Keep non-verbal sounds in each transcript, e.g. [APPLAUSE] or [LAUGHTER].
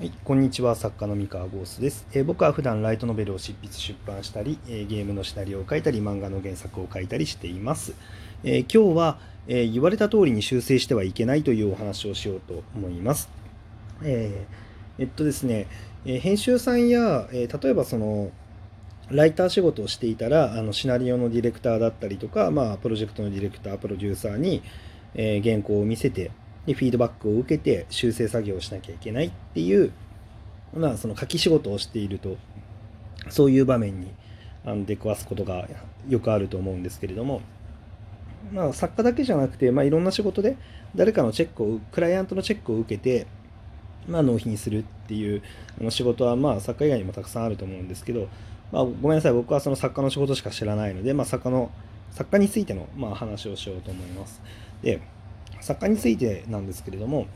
はい、こんにちは作家の三河ゴースです、えー、僕は普段ライトノベルを執筆出版したり、えー、ゲームのシナリオを書いたり漫画の原作を書いたりしています、えー、今日は、え言われた通りに修正してはいけないというお話をしようと思います、ええっとですね、え編集さんや、え例えばそのライター仕事をしていたらあのシナリオのディレクターだったりとか、まあ、プロジェクトのディレクタープロデューサーに、え原稿を見せてでフィードバックを受けて修正作業をしなきゃいけないっていう、まあ、その書き仕事をしているとそういう場面に出くわすことがよくあると思うんですけれども、まあ、作家だけじゃなくて、まあ、いろんな仕事で誰かのチェックをクライアントのチェックを受けて、まあ、納品するっていうあの仕事は、まあ、作家以外にもたくさんあると思うんですけど、まあ、ごめんなさい僕はその作家の仕事しか知らないので、まあ、作家の作家についての、まあ、話をしようと思います。で作家についてなんですけれども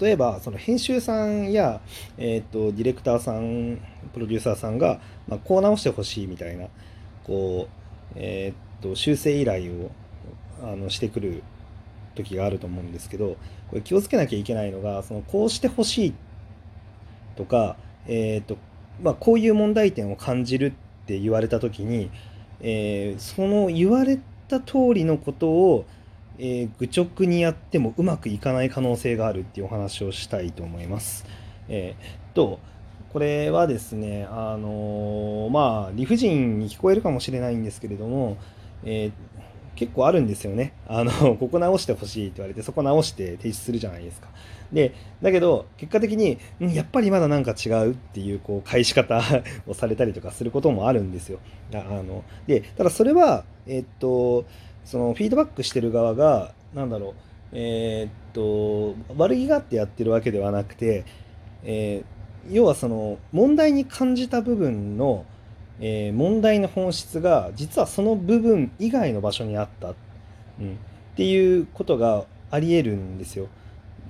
例えばその編集さんや、えーと、ディレクターさんプロデューサーさんが、まあ、こう直してほしいみたいなこう、えーと、修正依頼をあのしてくる時があると思うんですけどこれ気をつけなきゃいけないのがそのこうしてほしいとか、えーとまあ、こういう問題点を感じるって言われた時に、えー、その言われた通りのことをえー、愚直にやってもうまくいかない可能性があるっていうお話をしたいと思います。えー、とこれはですねあのー、まあ理不尽に聞こえるかもしれないんですけれども、えー、結構あるんですよね。あの [LAUGHS] ここ直してほしいって言われてそこ直して提出するじゃないですか。でだけど結果的に、うん、やっぱりまだなんか違うっていうこう返し方 [LAUGHS] をされたりとかすることもあるんですよ。あのでただそれはえっとそのフィードバックしてる側が何だろうえー、っと悪気があってやってるわけではなくて、えー、要はその問題に感じた部分の、えー、問題の本質が実はその部分以外の場所にあった、うん、っていうことがありえるんですよ。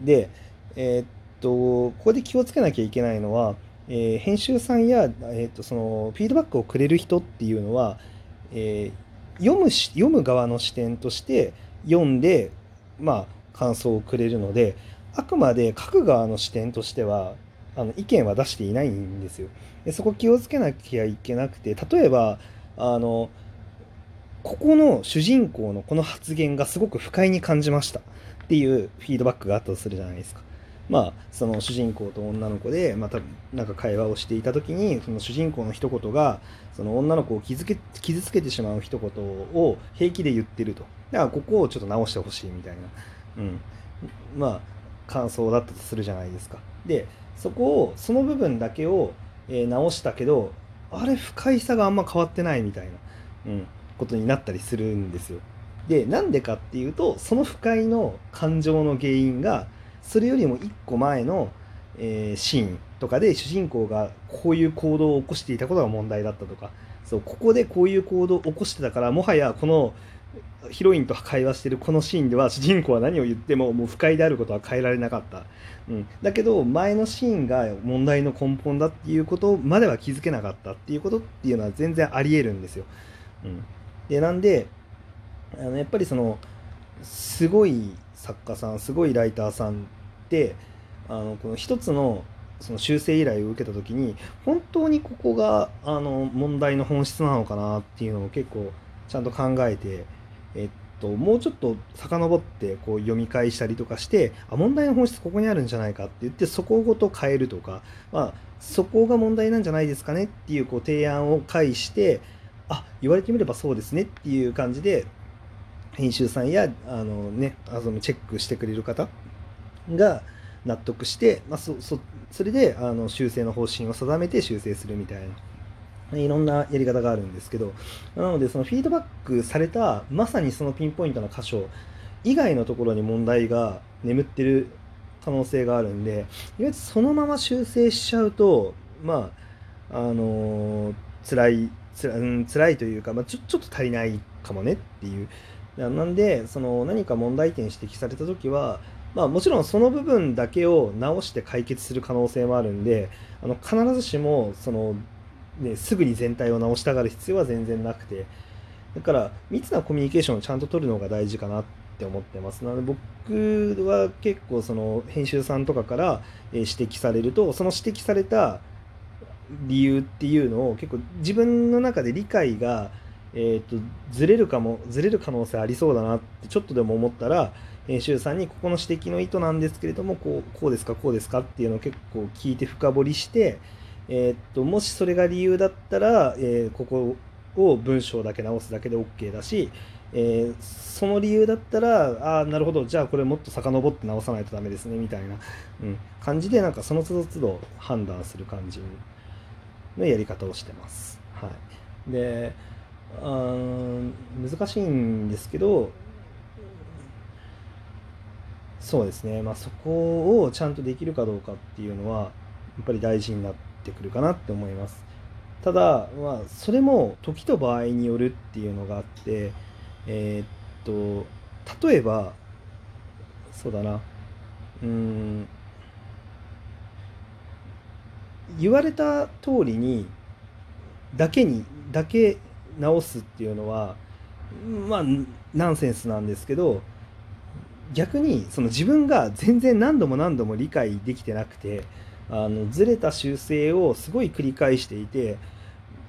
で、え、っとここで気をつけなきゃいけないのは、え編集さんや、えっとそのフィードバックをくれる人っていうのは、えー読むし読む側の視点として読んでまあ感想をくれるのであくまで書く側の視点としてはあの意見は出していないんですよ。でそこ気をつけなきゃいけなくて例えばあのここの主人公のこの発言がすごく不快に感じましたっていうフィードバックがあったとするじゃないですか。まあ、その主人公と女の子でまたなんか会話をしていた時にその主人公の一言がその女の子を傷け傷つけてしまう一言を平気で言ってると。だからここをちょっと直してほしいみたいな、うん、まあ感想だったとするじゃないですか。でそこをその部分だけを、え直したけどあれ不快さがあんま変わってないみたいな、うん、ことになったりするんですよ。でなんでかっていうとその不快の感情の原因がそれよりも1個前の、えー、シーンとかで主人公がこういう行動を起こしていたことが問題だったとかそうここでこういう行動を起こしてたからもはやこのヒロインと会話してるこのシーンでは主人公は何を言ってももう不快であることは変えられなかった、うん、だけど前のシーンが問題の根本だっていうことまでは気づけなかったっていうことっていうのは全然ありえるんですよ、うん、でなんであのやっぱりそのすごい作家さんすごいライターさんってあのこの一つのその修正依頼を受けた時に本当にここがあの問題の本質なのかなっていうのを結構ちゃんと考えて、えっと、もうちょっと遡ってこう読み返したりとかしてあ問題の本質ここにあるんじゃないかって言ってそこごと変えるとか、まあ、そこが問題なんじゃないですかねっていうこう提案を返してあ言われてみればそうですねっていう感じで編集さんやあの、ね、あのチェックしてくれる方が納得して、まあ、そそそれであの修正の方針を定めて修正するみたいな。いろんなやり方があるんですけどなのでそのフィードバックされたまさにそのピンポイントな箇所以外のところに問題が眠ってる可能性があるんでいわゆるそのまま修正しちゃうとまああのー、辛いつら、うん、辛いというか、まあ、ちょちょっと足りないかもねっていうなんでその何か問題点指摘された時は、まあ、もちろんその部分だけを直して解決する可能性もあるんであの必ずしもその、ね、すぐに全体を直したがる必要は全然なくてだから密なコミュニケーションをちゃんと取るのが大事かなって思ってます。なので僕は結構その編集さんとかから指摘されるとその指摘された理由っていうのを結構自分の中で理解が、えーと、ずれるかもずれる可能性ありそうだなってちょっとでも思ったら編集さんにここの指摘の意図なんですけれどもこうこうですかこうですかっていうのを結構聞いて深掘りして、えーと、もしそれが理由だったら、えー、ここを文章だけ直すだけで OK だし、えー、その理由だったらああなるほどじゃあこれもっと遡って直さないとダメですねみたいな、うん、感じでなんかその都度都度判断する感じのやり方をしてます。はい、であ難しいんですけどそうですね、まあ、そこをちゃんとできるかどうかっていうのはやっぱり大事になってくるかなって思います。ただ、まあ、それも時と場合によるっていうのがあって、えー、っと例えばそうだな。うん。言われた通りにだけにだけ直すっていうのはまあナンセンスなんですけど逆にその自分が全然何度も何度も理解できてなくてあのずれた修正をすごい繰り返していて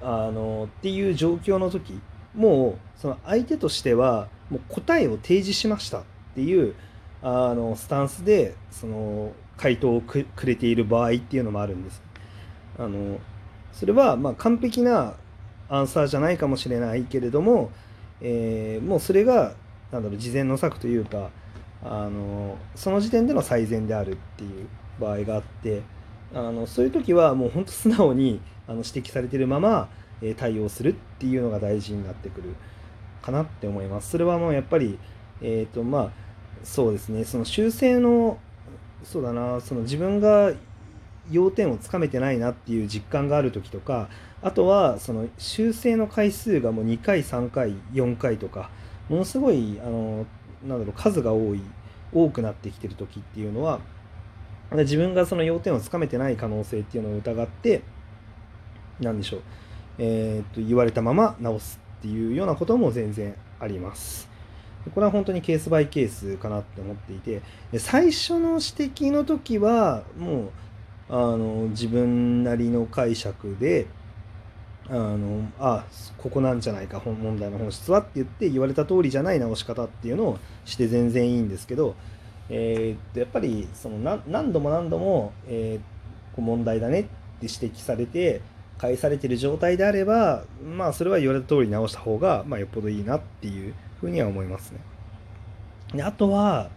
あのっていう状況の時もうその相手としてはもう答えを提示しましたっていうあのスタンスでその回答をくれている場合っていうのもあるんです。あのそれはま完璧なアンサーじゃないかもしれないけれども、えー、もうそれがなんだろう事前の策というかあのその時点での最善であるっていう場合があってあのそういう時はもう本当素直にあの指摘されてるまま、えー、対応するっていうのが大事になってくるかなって思います。それはもうやっぱり、えーとまあ、そうですねその修正のそうだなその自分が要点をつかめてないなっていう実感がある時とかあとはその修正の回数がもう2回3回4回とかものすごいあのなんだろう数が多い多くなってきてる時っていうのは自分がその要点をつかめてない可能性っていうのを疑って何でしょう、えー、と言われたまま直すっていうようなことも全然あります。これは本当にケースバイケースかなって思っていて最初の指摘の時はもうあの自分なりの解釈であのあここなんじゃないか本問題の本質はって言って言われた通りじゃない直し方っていうのをして全然いいんですけど、えー、やっぱりその何度も何度も、えー、問題だねって指摘されて返されてる状態であればまあそれは言われた通り直した方が、まあ、よっぽどいいなっていうふうには思いますね。であとは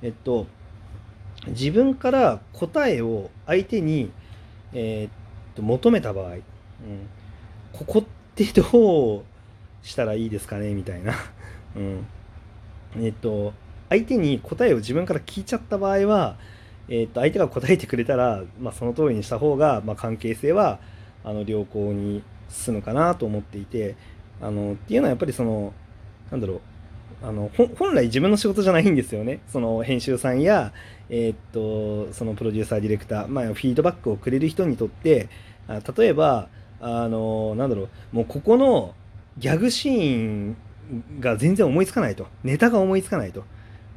えっと自分から答えを相手に、えー、っと求めた場合、うん、ここってどうしたらいいですかね？みたいな、[LAUGHS] うん、えっと相手に答えを自分から聞いちゃった場合は、えっと相手が答えてくれたら、まあ、その通りにした方が、まあ、関係性はあの良好に進むかなと思っていてあのっていうのはやっぱりそのなんだろうあの本来自分の仕事じゃないんですよね。その編集さんや、えー、っとそのプロデューサーディレクター、まあ、フィードバックをくれる人にとってあ例えばあのなんだろうもうここのギャグシーンが全然思いつかないと。ネタが思いつかないと。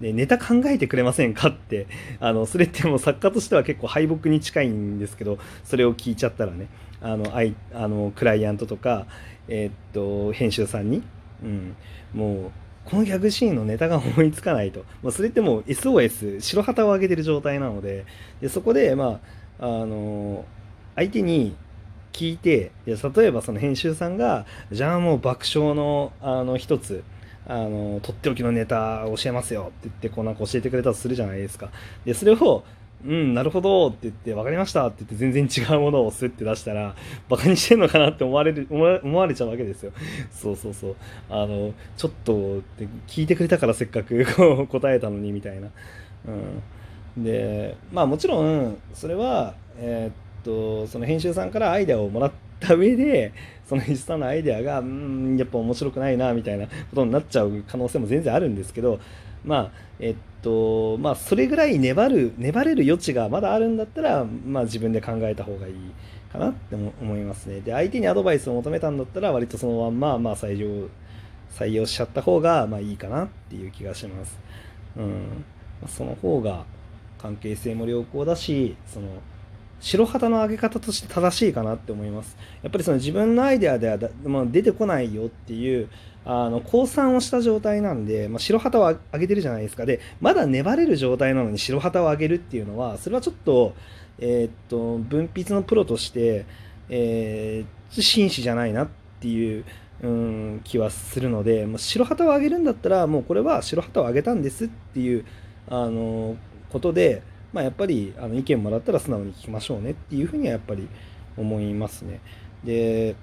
でネタ考えてくれませんかって。あのそれってもう作家としては結構敗北に近いんですけどそれを聞いちゃったらね。あのあいあのクライアントとか、えー、っと編集さんに、うん、もうこのギャグシーンのネタが思いつかないと、まあ、それってもう SOS 白旗を上げてる状態なので。でそこでまああの相手に聞いて例えばその編集さんがじゃあもう爆笑のあの一つあのとっておきのネタ教えますよって言ってこうなんか教えてくれたとするじゃないですか。でそれをうん、なるほどって言って、分かりましたって言って全然違うものをスッて出したら、バカにしてんのかなって思われる、思われちゃうわけですよ。そうそうそう。あの、ちょっとって聞いてくれたからせっかく [LAUGHS] 答えたのにみたいな。うん。で、まあもちろん、それは、えー、っと、その編集さんからアイデアをもらった上で、その編集さんのアイデアが、うん、やっぱ面白くないなみたいなことになっちゃう可能性も全然あるんですけど、まあ、えっと、まあ、それぐらい粘る、粘れる余地がまだあるんだったら、まあ、自分で考えた方がいいかなって思いますね。で、相手にアドバイスを求めたんだったら、割とそのまんま、まあ、採用採用しちゃった方がまあいいかなっていう気がします。うんその方が関係性も良好だしその白旗の上げ方として正しいかなって思います。やっぱりその自分のアイデアでは、まあ、出てこないよっていうあの降参をした状態なんで、まあ、白旗を上げてるじゃないですか。でまだ粘れる状態なのに白旗を上げるっていうのはそれはちょっと,、えー、っと分泌のプロとして、えー、紳士じゃないなっていううん気はするので、まあ、白旗を上げるんだったらもうこれは白旗を上げたんですっていうあのことで、まあ、やっぱりあの意見もらったら素直に聞きましょうねっていうふうにはやっぱり思いますね。で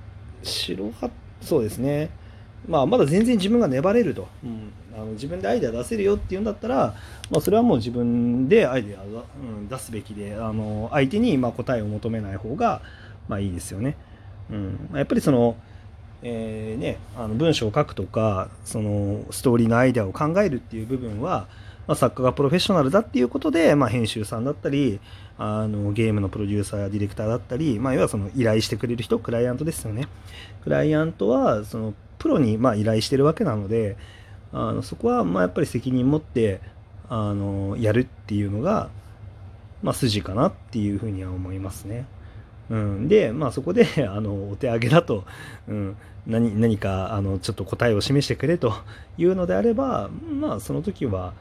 白旗そうですねまあ、まだ全然自分が粘れると、うん、あの自分でアイデア出せるよっていうんだったら、まあ、それはもう自分でアイデア、うん、出すべきであの相手にま答えを求めない方がまあいいですよね。うん、やっぱりそのえーね、あの文章を書くとかそのストーリーのアイデアを考えるっていう部分は、まあ、作家がプロフェッショナルだっていうことで、まあ、編集さんだったりあのゲームのプロデューサーやディレクターだったり、まあ、要はその依頼してくれる人クライアントですよね。クライアントはそのプロにま依頼してるわけなのであのそこはまあやっぱり責任持ってあのやるっていうのが、ま、筋かなっていうふうには思いますね。うん、で、まあ、そこで [LAUGHS] あのお手上げだと、うん、何何かあのちょっと答えを示してくれというのであれば、まあ、その時は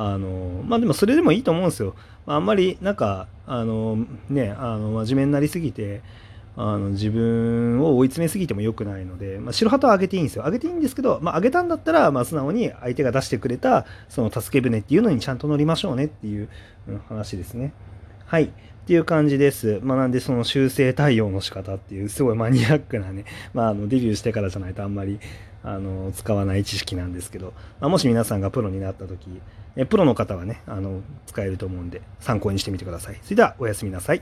あのまあでもそれでもいいと思うんですよ。あ、んまりなんかあのねあの真面目になりすぎてあの自分を追い詰めすぎても良くないので、まあ、白旗は上げていいんですよ。上げていいんですけど、まあ、上げたんだったら、まあ、素直に相手が出してくれたその助け舟っていうのにちゃんと乗りましょうねっていう話ですね。はい。っていう感じです。まあ、なんでその修正対応の仕方っていうすごいマニアックなね、まあ、あのデビューしてからじゃないとあんまりあの使わない知識なんですけど、まあ、もし皆さんがプロになった時えプロの方はねあの使えると思うんで参考にしてみてください。それではおやすみなさい。